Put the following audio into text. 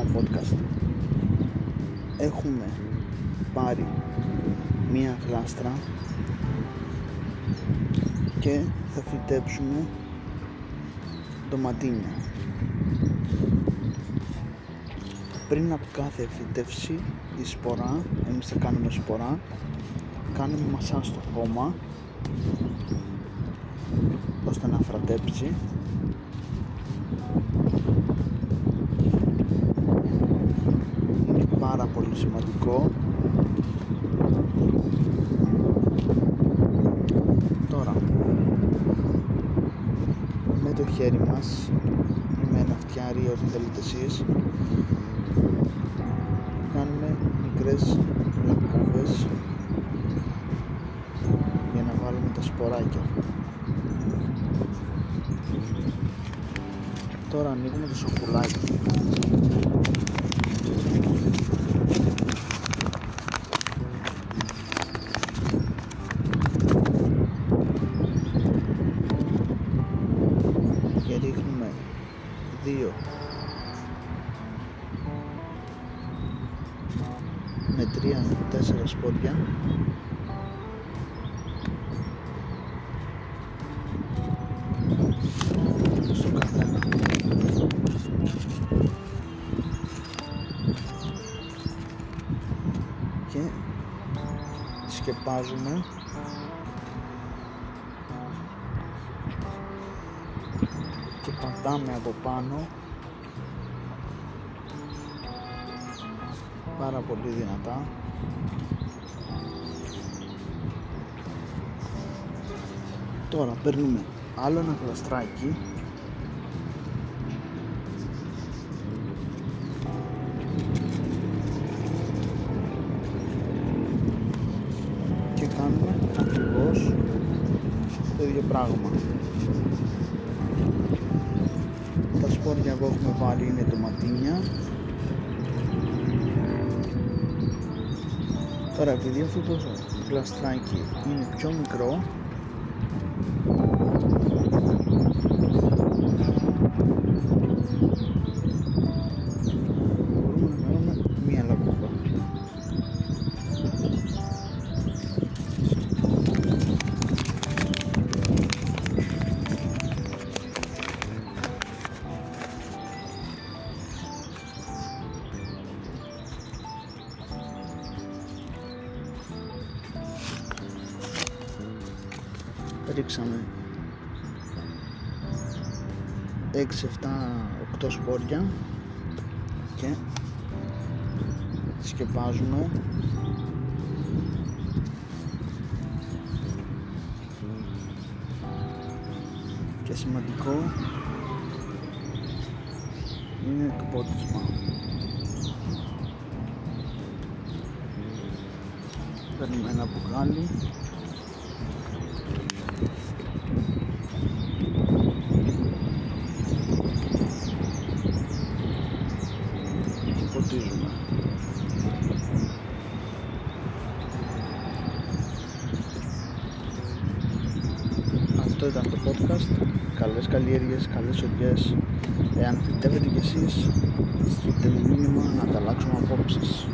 ακόμα podcast. Έχουμε πάρει μία γλάστρα και θα φυτέψουμε ντοματίνια. Πριν από κάθε φυτεύση η σπορά εμείς θα κάνουμε σπορά κάνουμε μασά στο χώμα ώστε να φρατέψει είναι πάρα πολύ σημαντικό τώρα με το χέρι μας ή με ένα φτιάρι ό,τι θέλετε εσείς κάνουμε μικρές λακκούβες για να βάλουμε τα σποράκια. Τώρα ανοίγουμε το σοκουλάκι με τρία τέσσερα σπόρια στο καθένα. Και σκεπάζουμε. Και πατάμε από πάνω πάρα πολύ δυνατά. Τώρα παίρνουμε άλλο ένα πλαστράκι και κάνουμε ακριβώς το ίδιο πράγμα. Τα σπόρια που έχουμε βάλει είναι ντοματίνια τώρα επειδή αυτό το πλαστράκι είναι πιο μικρό ρίξαμε 6, 7, 8 σπόρια και σκεπάζουμε. Και σημαντικό είναι το πότισμα. Παίρνουμε ένα μπουκάλι και ποτίζουμε αυτό ήταν το podcast. Καλές καλλιέργειες, καλές οδειές εάν φυτεύετε κι εσείς στείλτε μου μήνυμα να ανταλλάξουμε απόψεις